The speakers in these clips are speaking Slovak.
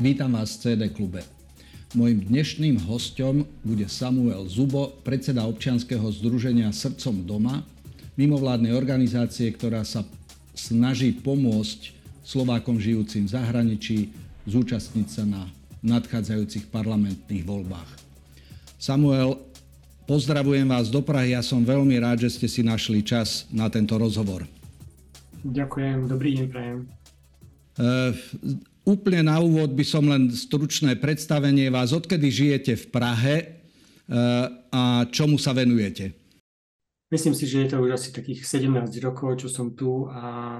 Vítam vás v CD klube. Mojím dnešným hostom bude Samuel Zubo, predseda občianskeho združenia Srdcom doma, mimovládnej organizácie, ktorá sa snaží pomôcť Slovákom žijúcim v zahraničí zúčastniť sa na nadchádzajúcich parlamentných voľbách. Samuel, pozdravujem vás do Prahy a som veľmi rád, že ste si našli čas na tento rozhovor. Ďakujem, dobrý deň prajem. Úplne na úvod by som len stručné predstavenie vás. Odkedy žijete v Prahe eh, a čomu sa venujete? Myslím si, že je to už asi takých 17 rokov, čo som tu a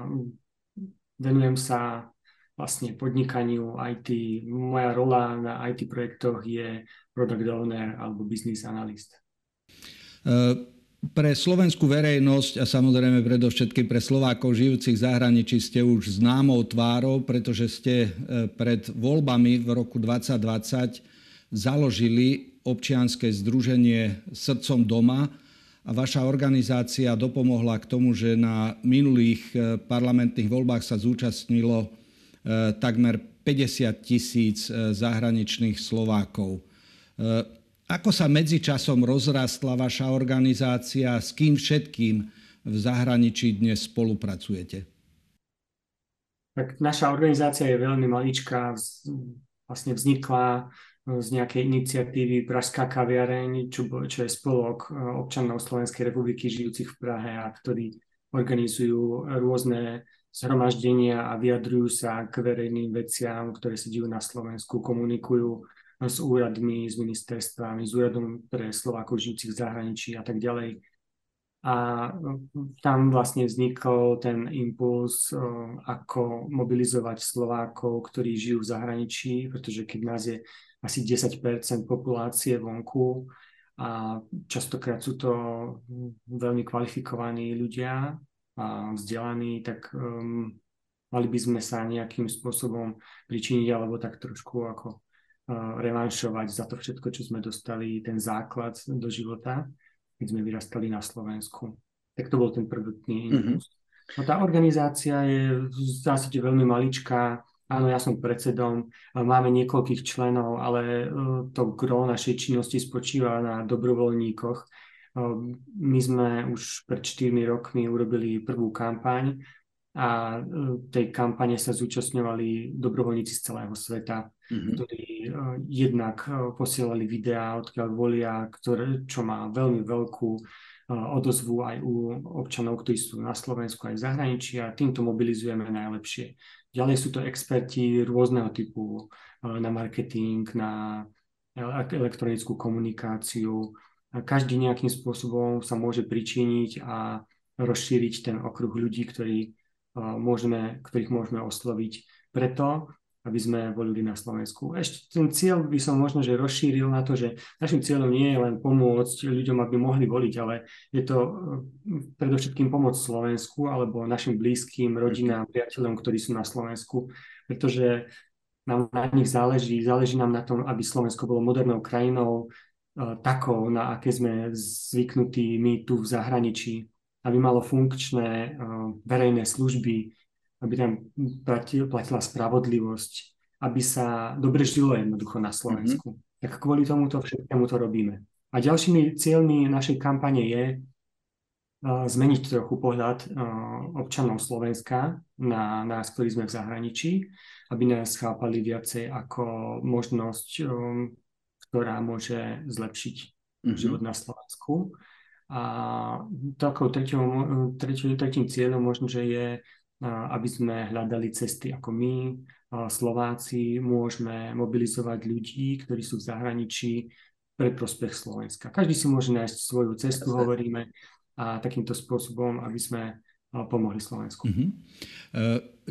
venujem sa vlastne podnikaniu IT. Moja rola na IT projektoch je product owner alebo business analyst. Uh pre slovenskú verejnosť a samozrejme predovšetkým pre Slovákov žijúcich v zahraničí ste už známou tvárou, pretože ste e, pred voľbami v roku 2020 založili občianske združenie Srdcom doma a vaša organizácia dopomohla k tomu, že na minulých e, parlamentných voľbách sa zúčastnilo e, takmer 50 tisíc zahraničných Slovákov. Ako sa medzičasom rozrastla vaša organizácia? S kým všetkým v zahraničí dnes spolupracujete? Tak naša organizácia je veľmi maličká. Vlastne vznikla e, z nejakej iniciatívy Pražská kaviareň, čo, čo je spolok e, občanov Slovenskej republiky žijúcich v Prahe a ktorí organizujú rôzne zhromaždenia a vyjadrujú sa k verejným veciam, ktoré sa dejú na Slovensku, komunikujú s úradmi, s ministerstvami, s úradom pre Slovákov žijúcich v zahraničí a tak ďalej. A tam vlastne vznikol ten impuls, ako mobilizovať Slovákov, ktorí žijú v zahraničí, pretože keď nás je asi 10 populácie vonku a častokrát sú to veľmi kvalifikovaní ľudia a vzdelaní, tak um, mali by sme sa nejakým spôsobom pričiniť alebo tak trošku ako revanšovať za to všetko, čo sme dostali, ten základ do života, keď sme vyrastali na Slovensku. Tak to bol ten prvotný impuls. Mm-hmm. No tá organizácia je v zásade veľmi maličká. Áno, ja som predsedom, máme niekoľkých členov, ale e, to gro našej činnosti spočíva na dobrovoľníkoch. E, my sme už pred 4 rokmi urobili prvú kampaň a e, tej kampane sa zúčastňovali dobrovoľníci z celého sveta, mm-hmm. ktorí uh, jednak uh, posielali videá, odkiaľ volia, ktoré, čo má veľmi veľkú uh, odozvu aj u občanov, ktorí sú na Slovensku aj v zahraničí a týmto mobilizujeme najlepšie. Ďalej sú to experti rôzneho typu na marketing, na elektronickú komunikáciu. Každý nejakým spôsobom sa môže pričiniť a rozšíriť ten okruh ľudí, ktorí môžeme, ktorých môžeme osloviť preto, aby sme volili na Slovensku. Ešte ten cieľ by som možno, že rozšíril na to, že našim cieľom nie je len pomôcť ľuďom, aby mohli voliť, ale je to e, predovšetkým pomoc Slovensku alebo našim blízkym, rodinám, priateľom, ktorí sú na Slovensku, pretože nám na nich záleží, záleží nám na tom, aby Slovensko bolo modernou krajinou, e, takou, na aké sme zvyknutí my tu v zahraničí aby malo funkčné uh, verejné služby, aby tam platil, platila spravodlivosť, aby sa dobre žilo jednoducho na Slovensku. Mm-hmm. Tak kvôli tomuto všetkému to robíme. A ďalšími cieľmi našej kampane je uh, zmeniť trochu pohľad uh, občanov Slovenska na nás, ktorí sme v zahraničí, aby nás chápali viacej ako možnosť, um, ktorá môže zlepšiť mm-hmm. život na Slovensku. A takou treťou, tretím cieľom možno, že je, aby sme hľadali cesty ako my, Slováci, môžeme mobilizovať ľudí, ktorí sú v zahraničí pre prospech Slovenska. Každý si môže nájsť svoju cestu, Jasne. hovoríme, a takýmto spôsobom, aby sme pomohli Slovensku. Uh-huh.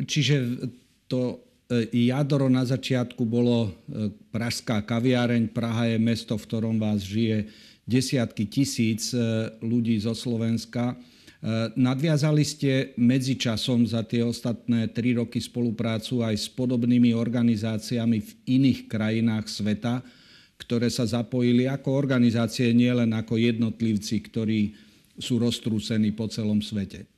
Čiže to e, jadro na začiatku bolo e, Pražská kaviareň. Praha je mesto, v ktorom vás žije desiatky tisíc e, ľudí zo Slovenska. E, nadviazali ste medzičasom za tie ostatné tri roky spoluprácu aj s podobnými organizáciami v iných krajinách sveta, ktoré sa zapojili ako organizácie, nielen ako jednotlivci, ktorí sú roztrúsení po celom svete.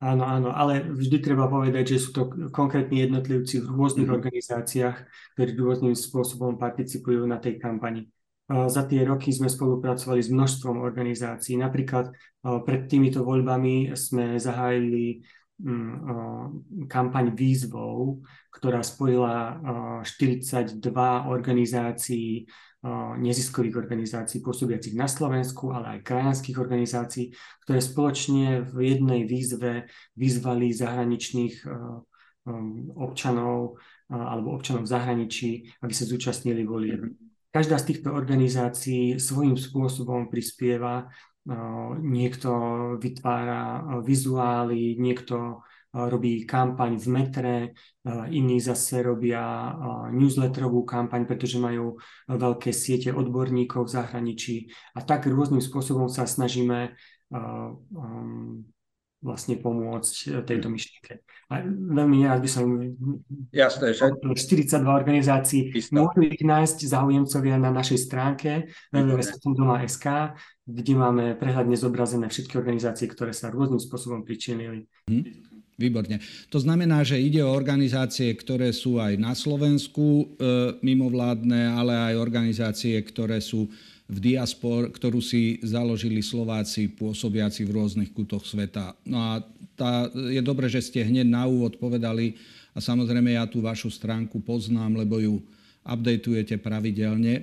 Áno, áno, ale vždy treba povedať, že sú to konkrétni jednotlivci v rôznych mm-hmm. organizáciách, ktorí rôznym spôsobom participujú na tej kampani. Za tie roky sme spolupracovali s množstvom organizácií. Napríklad pred týmito voľbami sme zahájili mm, kampaň výzvou, ktorá spojila 42 organizácií neziskových organizácií pôsobiacich na Slovensku, ale aj krajanských organizácií, ktoré spoločne v jednej výzve vyzvali zahraničných občanov alebo občanov v zahraničí, aby sa zúčastnili volieb. Každá z týchto organizácií svojím spôsobom prispieva. Niekto vytvára vizuály, niekto robí kampaň v metre, iní zase robia newsletterovú kampaň, pretože majú veľké siete odborníkov v zahraničí a tak rôznym spôsobom sa snažíme vlastne pomôcť tejto myšlienke. A veľmi rád by som... Jasné, že... 42 organizácií. Môžu ich nájsť záujemcovia na našej stránke www.doma.sk, kde máme prehľadne zobrazené všetky organizácie, ktoré sa rôznym spôsobom pričinili. Hmm. Výborne. To znamená, že ide o organizácie, ktoré sú aj na Slovensku e, mimovládne, ale aj organizácie, ktoré sú v diaspor, ktorú si založili Slováci pôsobiaci v rôznych kútoch sveta. No a tá, je dobre, že ste hneď na úvod povedali, a samozrejme ja tú vašu stránku poznám, lebo ju updateujete pravidelne. E,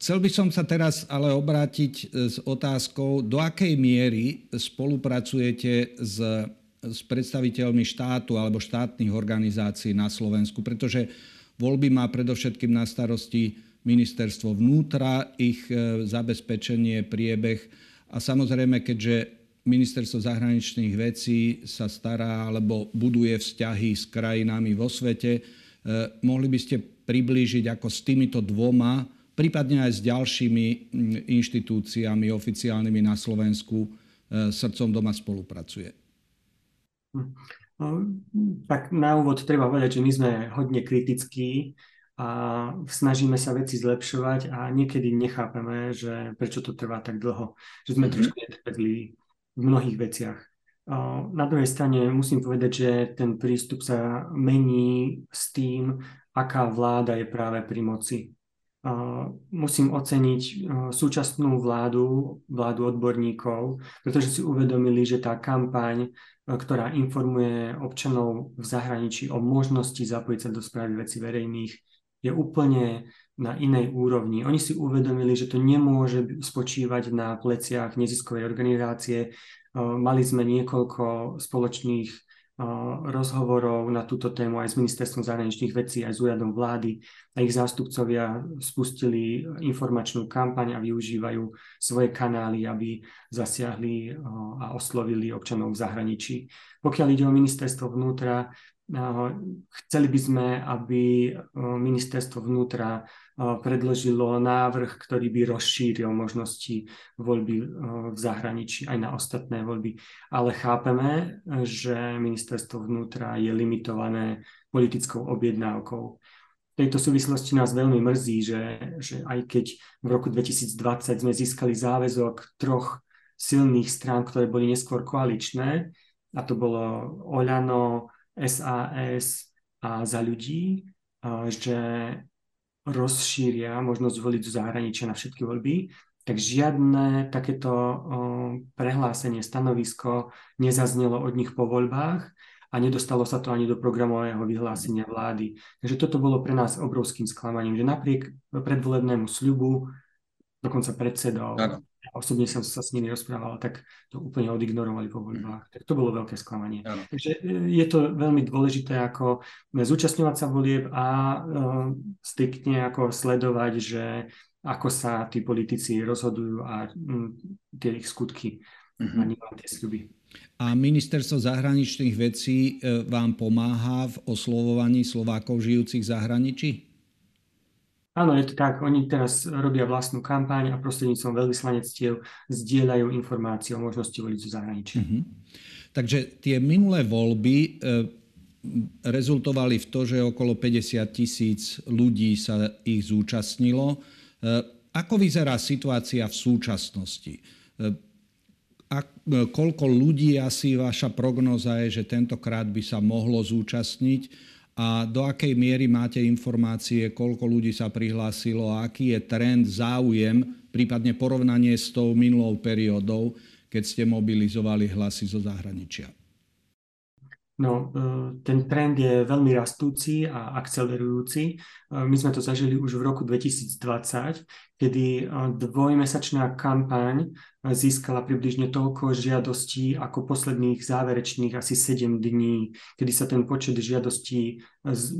chcel by som sa teraz ale obrátiť s otázkou, do akej miery spolupracujete s s predstaviteľmi štátu alebo štátnych organizácií na Slovensku, pretože voľby má predovšetkým na starosti ministerstvo vnútra, ich e, zabezpečenie, priebeh a samozrejme, keďže ministerstvo zahraničných vecí sa stará alebo buduje vzťahy s krajinami vo svete, e, mohli by ste priblížiť, ako s týmito dvoma, prípadne aj s ďalšími inštitúciami oficiálnymi na Slovensku e, srdcom doma spolupracuje. No, tak na úvod treba povedať, že my sme hodne kritickí a snažíme sa veci zlepšovať a niekedy nechápeme, že prečo to trvá tak dlho, že sme mm-hmm. trošku netrpezliví v mnohých veciach. Na druhej strane musím povedať, že ten prístup sa mení s tým, aká vláda je práve pri moci. Musím oceniť súčasnú vládu, vládu odborníkov, pretože si uvedomili, že tá kampaň ktorá informuje občanov v zahraničí o možnosti zapojiť sa do správy veci verejných, je úplne na inej úrovni. Oni si uvedomili, že to nemôže spočívať na pleciach neziskovej organizácie. Mali sme niekoľko spoločných rozhovorov na túto tému aj s ministerstvom zahraničných vecí, aj s úradom vlády a ich zástupcovia spustili informačnú kampaň a využívajú svoje kanály, aby zasiahli a oslovili občanov v zahraničí. Pokiaľ ide o ministerstvo vnútra, chceli by sme, aby ministerstvo vnútra predložilo návrh, ktorý by rozšíril možnosti voľby v zahraničí aj na ostatné voľby. Ale chápeme, že ministerstvo vnútra je limitované politickou objednávkou. V tejto súvislosti nás veľmi mrzí, že, že aj keď v roku 2020 sme získali záväzok troch silných strán, ktoré boli neskôr koaličné, a to bolo Oľano, SAS a za ľudí, že rozšíria možnosť voliť zo zahraničia na všetky voľby, tak žiadne takéto prehlásenie, stanovisko nezaznelo od nich po voľbách a nedostalo sa to ani do programového vyhlásenia vlády. Takže toto bolo pre nás obrovským sklamaním, že napriek predvolebnému sľubu, dokonca predsedov, ano osobne som sa s nimi rozprával, tak to úplne odignorovali po voľbách. Tak to bolo veľké sklamanie. Ano. Takže e, je to veľmi dôležité ako zúčastňovať sa volieb a uh, striktne ako sledovať, že ako sa tí politici rozhodujú a um, tie ich skutky uh-huh. a nie tie sľuby. A ministerstvo zahraničných vecí e, vám pomáha v oslovovaní Slovákov žijúcich v zahraničí? Áno, je to tak. Oni teraz robia vlastnú kampaň a prostredníctvom veľvyslanectiev zdieľajú informácie o možnosti voliť zo zahraničia. Uh-huh. Takže tie minulé voľby e, rezultovali v to, že okolo 50 tisíc ľudí sa ich zúčastnilo. E, ako vyzerá situácia v súčasnosti? E, a koľko ľudí asi vaša prognoza je, že tentokrát by sa mohlo zúčastniť a do akej miery máte informácie, koľko ľudí sa prihlásilo aký je trend, záujem, prípadne porovnanie s tou minulou periódou, keď ste mobilizovali hlasy zo zahraničia? No, e, ten trend je veľmi rastúci a akcelerujúci. E, my sme to zažili už v roku 2020, kedy e, dvojmesačná kampaň získala približne toľko žiadostí ako posledných záverečných asi 7 dní, kedy sa ten počet žiadostí,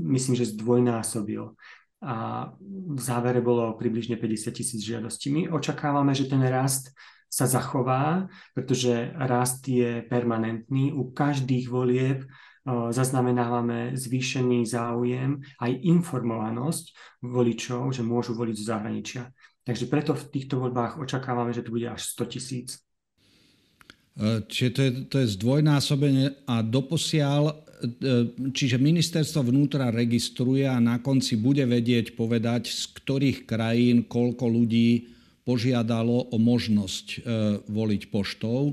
myslím, že zdvojnásobil a v závere bolo približne 50 tisíc žiadostí. My očakávame, že ten rast sa zachová, pretože rast je permanentný. U každých volieb zaznamenávame zvýšený záujem aj informovanosť voličov, že môžu voliť z zahraničia. Takže preto v týchto voľbách očakávame, že to bude až 100 tisíc. E, čiže to je, to je zdvojnásobenie a doposiaľ, e, čiže ministerstvo vnútra registruje a na konci bude vedieť povedať, z ktorých krajín koľko ľudí požiadalo o možnosť e, voliť poštou. E,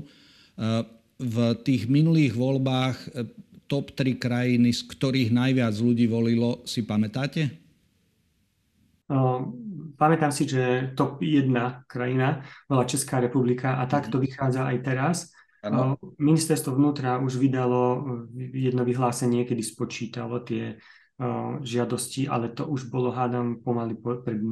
v tých minulých voľbách e, top 3 krajiny, z ktorých najviac ľudí volilo, si pamätáte? Pamätám si, že top 1 krajina bola Česká republika a tak to vychádza aj teraz. Ano. Ministerstvo vnútra už vydalo jedno vyhlásenie, kedy spočítalo tie žiadosti, ale to už bolo, hádam, pomaly pred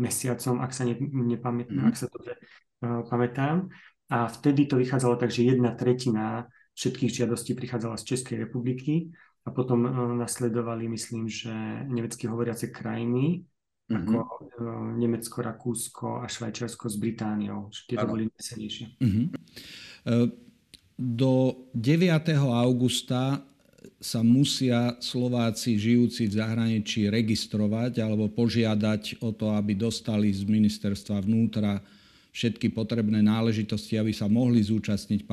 mesiacom, ak sa ne, nepamätám, mm. ak sa to uh, pamätám. A vtedy to vychádzalo tak, že jedna tretina všetkých žiadostí prichádzala z Českej republiky a potom uh, nasledovali, myslím, že nemecky hovoriace krajiny, mm-hmm. ako uh, Nemecko, Rakúsko a Švajčiarsko s Britániou. Tieto boli najsilnejšie. Mm-hmm. Do 9. augusta sa musia Slováci žijúci v zahraničí registrovať alebo požiadať o to, aby dostali z ministerstva vnútra všetky potrebné náležitosti, aby sa mohli zúčastniť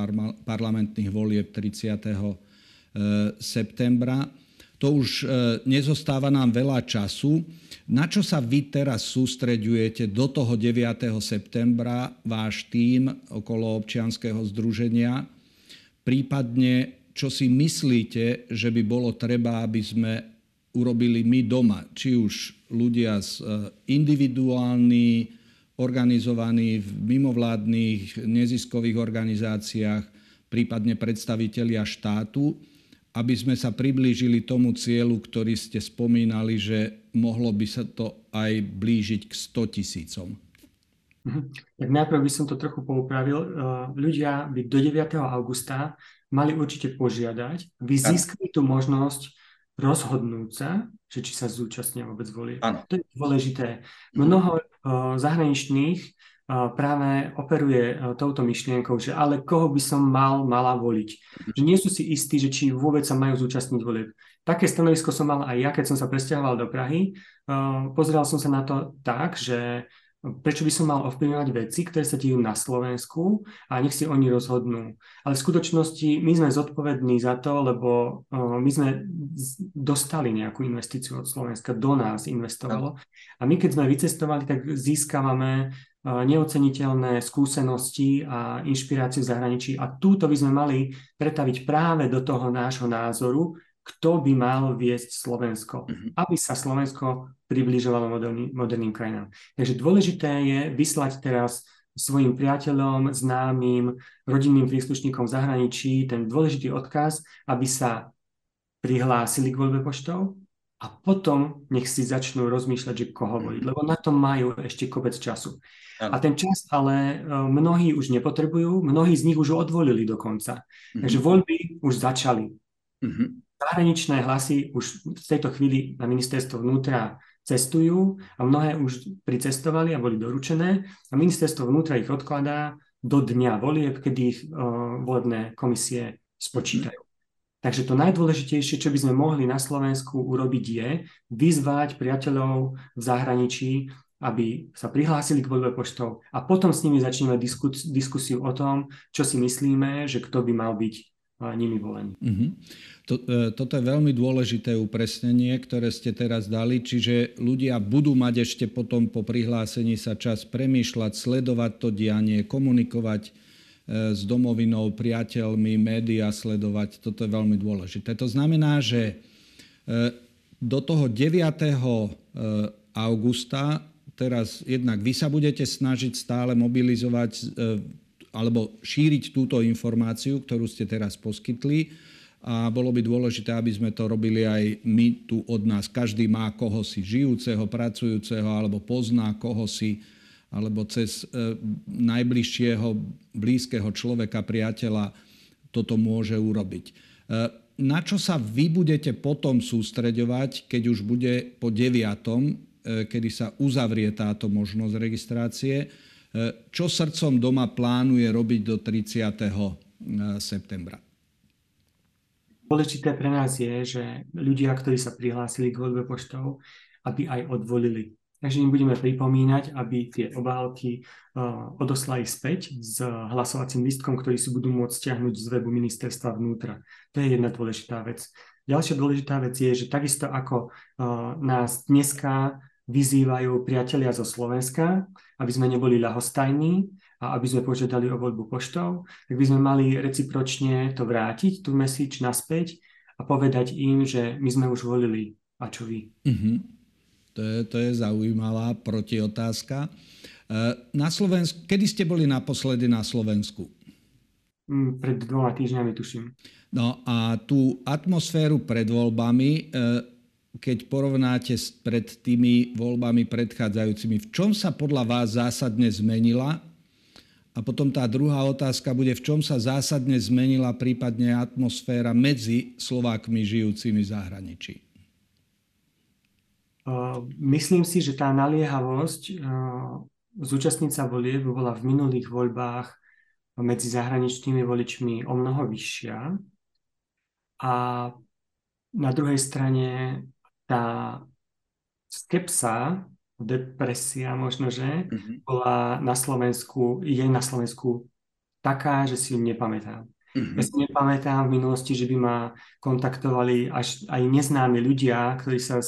parlamentných volieb 30. E, septembra. To už e, nezostáva nám veľa času. Na čo sa vy teraz sústreďujete do toho 9. septembra, váš tím okolo občianského združenia? Prípadne čo si myslíte, že by bolo treba, aby sme urobili my doma. Či už ľudia z e, individuálni, organizovaní v mimovládnych neziskových organizáciách, prípadne predstavitelia štátu, aby sme sa priblížili tomu cieľu, ktorý ste spomínali, že mohlo by sa to aj blížiť k 100 tisícom. Mhm. Tak najprv by som to trochu poupravil. E, ľudia by do 9. augusta mali určite požiadať, aby získali tú možnosť rozhodnúť sa, že či sa zúčastnia vôbec volie. To je dôležité. Mnoho uh, zahraničných uh, práve operuje uh, touto myšlienkou, že ale koho by som mal, mala voliť. Mhm. Že nie sú si istí, že či vôbec sa majú zúčastniť volieb. Také stanovisko som mal aj ja, keď som sa presťahoval do Prahy. Uh, pozeral som sa na to tak, že prečo by som mal ovplyvňovať veci, ktoré sa dejú na Slovensku a nech si oni rozhodnú. Ale v skutočnosti my sme zodpovední za to, lebo my sme dostali nejakú investíciu od Slovenska, do nás investovalo. A my keď sme vycestovali, tak získavame neoceniteľné skúsenosti a inšpiráciu v zahraničí a túto by sme mali pretaviť práve do toho nášho názoru, kto by mal viesť Slovensko, mm-hmm. aby sa Slovensko približovalo moderným, moderným krajinám. Takže dôležité je vyslať teraz svojim priateľom, známym, rodinným príslušníkom v zahraničí ten dôležitý odkaz, aby sa prihlásili k voľbe poštou a potom nech si začnú rozmýšľať, že koho voliť, lebo na to majú ešte kopec času. A ten čas ale e, mnohí už nepotrebujú, mnohí z nich už odvolili dokonca. Mm-hmm. Takže voľby už začali. Mm-hmm. Zahraničné hlasy už v tejto chvíli na ministerstvo vnútra cestujú a mnohé už pricestovali a boli doručené a ministerstvo vnútra ich odkladá do dňa volieb, kedy ich uh, volebné komisie spočítajú. Takže to najdôležitejšie, čo by sme mohli na Slovensku urobiť, je vyzvať priateľov v zahraničí, aby sa prihlásili k voľbe poštou a potom s nimi začneme diskus- diskusiu o tom, čo si myslíme, že kto by mal byť nimi volení. Uh-huh. To, e, toto je veľmi dôležité upresnenie, ktoré ste teraz dali, čiže ľudia budú mať ešte potom po prihlásení sa čas premýšľať, sledovať to dianie, komunikovať e, s domovinou, priateľmi, médiá sledovať. Toto je veľmi dôležité. To znamená, že do toho 9. augusta teraz jednak vy sa budete snažiť stále mobilizovať alebo šíriť túto informáciu, ktorú ste teraz poskytli a bolo by dôležité, aby sme to robili aj my tu od nás. Každý má koho si žijúceho, pracujúceho alebo pozná koho si alebo cez e, najbližšieho blízkeho človeka, priateľa toto môže urobiť. E, na čo sa vy budete potom sústreďovať, keď už bude po 9., e, kedy sa uzavrie táto možnosť registrácie? Čo srdcom doma plánuje robiť do 30. septembra? Dôležité pre nás je, že ľudia, ktorí sa prihlásili k voľbe poštou, aby aj odvolili. Takže im budeme pripomínať, aby tie obálky uh, odoslali späť s hlasovacím listkom, ktorý si budú môcť stiahnuť z webu ministerstva vnútra. To je jedna dôležitá vec. Ďalšia dôležitá vec je, že takisto ako uh, nás dneska vyzývajú priatelia zo Slovenska, aby sme neboli ľahostajní, a aby sme požiadali o voľbu poštou, tak by sme mali recipročne to vrátiť, tú message naspäť a povedať im, že my sme už volili a čo vy. Uh-huh. To, je, to je zaujímavá protiotázka. E, na Slovensku, kedy ste boli naposledy na Slovensku? Mm, pred dvoma týždňami, tuším. No a tú atmosféru pred voľbami, e, keď porovnáte pred tými voľbami predchádzajúcimi, v čom sa podľa vás zásadne zmenila a potom tá druhá otázka bude, v čom sa zásadne zmenila prípadne atmosféra medzi Slovákmi žijúcimi v zahraničí? Myslím si, že tá naliehavosť zúčastniť sa volieb bola v minulých voľbách medzi zahraničnými voličmi o mnoho vyššia. A na druhej strane tá skepsa depresia možno, že uh-huh. bola na Slovensku, je na Slovensku taká, že si ju nepamätám. Uh-huh. Ja si nepamätám v minulosti, že by ma kontaktovali až aj neznámi ľudia, ktorí sa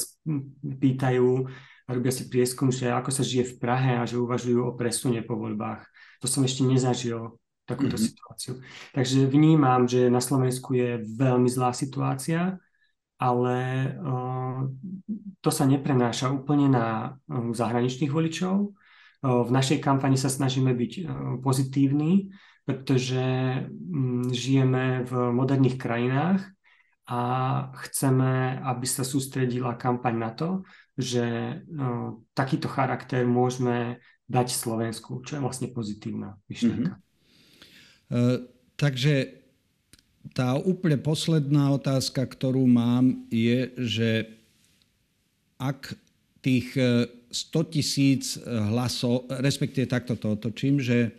pýtajú a robia si prieskum, že ako sa žije v Prahe a že uvažujú o presune po voľbách. To som ešte nezažil takúto uh-huh. situáciu. Takže vnímam, že na Slovensku je veľmi zlá situácia ale uh, to sa neprenáša úplne na um, zahraničných voličov. Uh, v našej kampani sa snažíme byť pozitívni, pretože um, žijeme v moderných krajinách a chceme, aby sa sústredila kampaň na to, že takýto charakter môžeme dať Slovensku, čo je vlastne pozitívna myšlienka. Mm-hmm. Uh, takže tá úplne posledná otázka, ktorú mám, je, že ak tých 100 e, tisíc hlasov, respektíve takto to otočím, že e,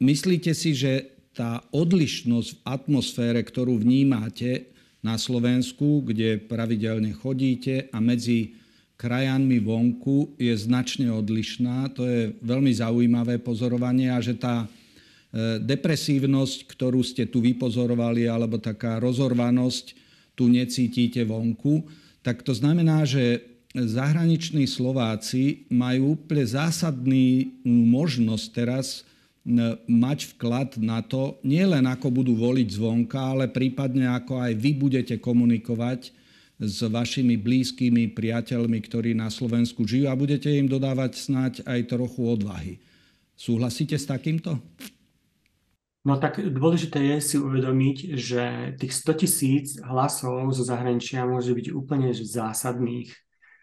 myslíte si, že tá odlišnosť v atmosfére, ktorú vnímate na Slovensku, kde pravidelne chodíte a medzi krajanmi vonku je značne odlišná. To je veľmi zaujímavé pozorovanie a že tá E, depresívnosť, ktorú ste tu vypozorovali, alebo taká rozorvanosť tu necítite vonku, tak to znamená, že zahraniční Slováci majú úplne zásadný možnosť teraz e, mať vklad na to, nie len ako budú voliť zvonka, ale prípadne ako aj vy budete komunikovať s vašimi blízkymi priateľmi, ktorí na Slovensku žijú a budete im dodávať snať aj trochu odvahy. Súhlasíte s takýmto? No tak dôležité je si uvedomiť, že tých 100 tisíc hlasov zo zahraničia môže byť úplne zásadných,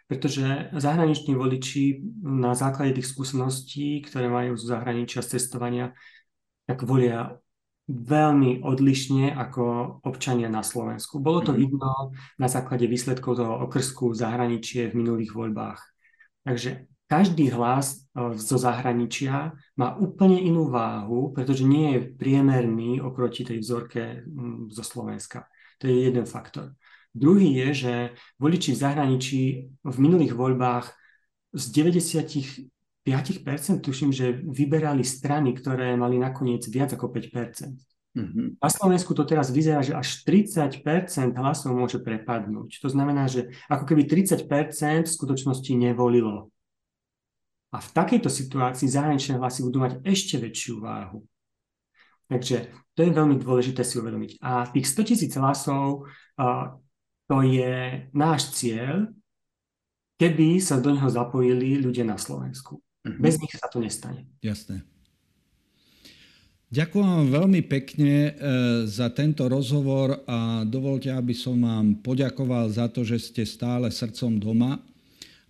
pretože zahraniční voliči na základe tých skúseností, ktoré majú zo zahraničia z cestovania, tak volia veľmi odlišne ako občania na Slovensku. Bolo to mhm. vidno na základe výsledkov toho okrsku zahraničie v minulých voľbách. Takže každý hlas e, zo zahraničia má úplne inú váhu, pretože nie je priemerný oproti tej vzorke zo Slovenska. To je jeden faktor. Druhý je, že voliči v zahraničí v minulých voľbách z 95% tuším, že vyberali strany, ktoré mali nakoniec viac ako 5%. Mm-hmm. Na Slovensku to teraz vyzerá, že až 30% hlasov môže prepadnúť. To znamená, že ako keby 30% v skutočnosti nevolilo. A v takejto situácii zahraničné hlasy budú mať ešte väčšiu váhu. Takže to je veľmi dôležité si uvedomiť. A tých 100 tisíc hlasov, to je náš cieľ, keby sa do neho zapojili ľudia na Slovensku. Mm-hmm. Bez nich sa to nestane. Jasné. Ďakujem vám veľmi pekne e, za tento rozhovor a dovolte, aby som vám poďakoval za to, že ste stále srdcom doma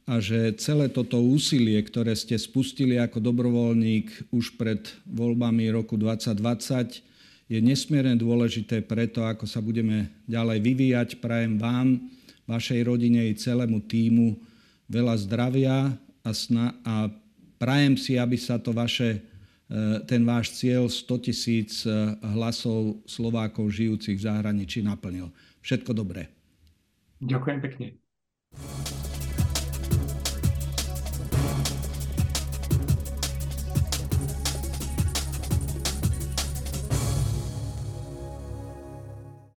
a že celé toto úsilie, ktoré ste spustili ako dobrovoľník už pred voľbami roku 2020, je nesmierne dôležité preto, ako sa budeme ďalej vyvíjať. Prajem vám, vašej rodine i celému týmu veľa zdravia a, sna- a prajem si, aby sa to vaše E, ten váš cieľ 100 tisíc e, hlasov Slovákov žijúcich v zahraničí naplnil. Všetko dobré. Ďakujem pekne.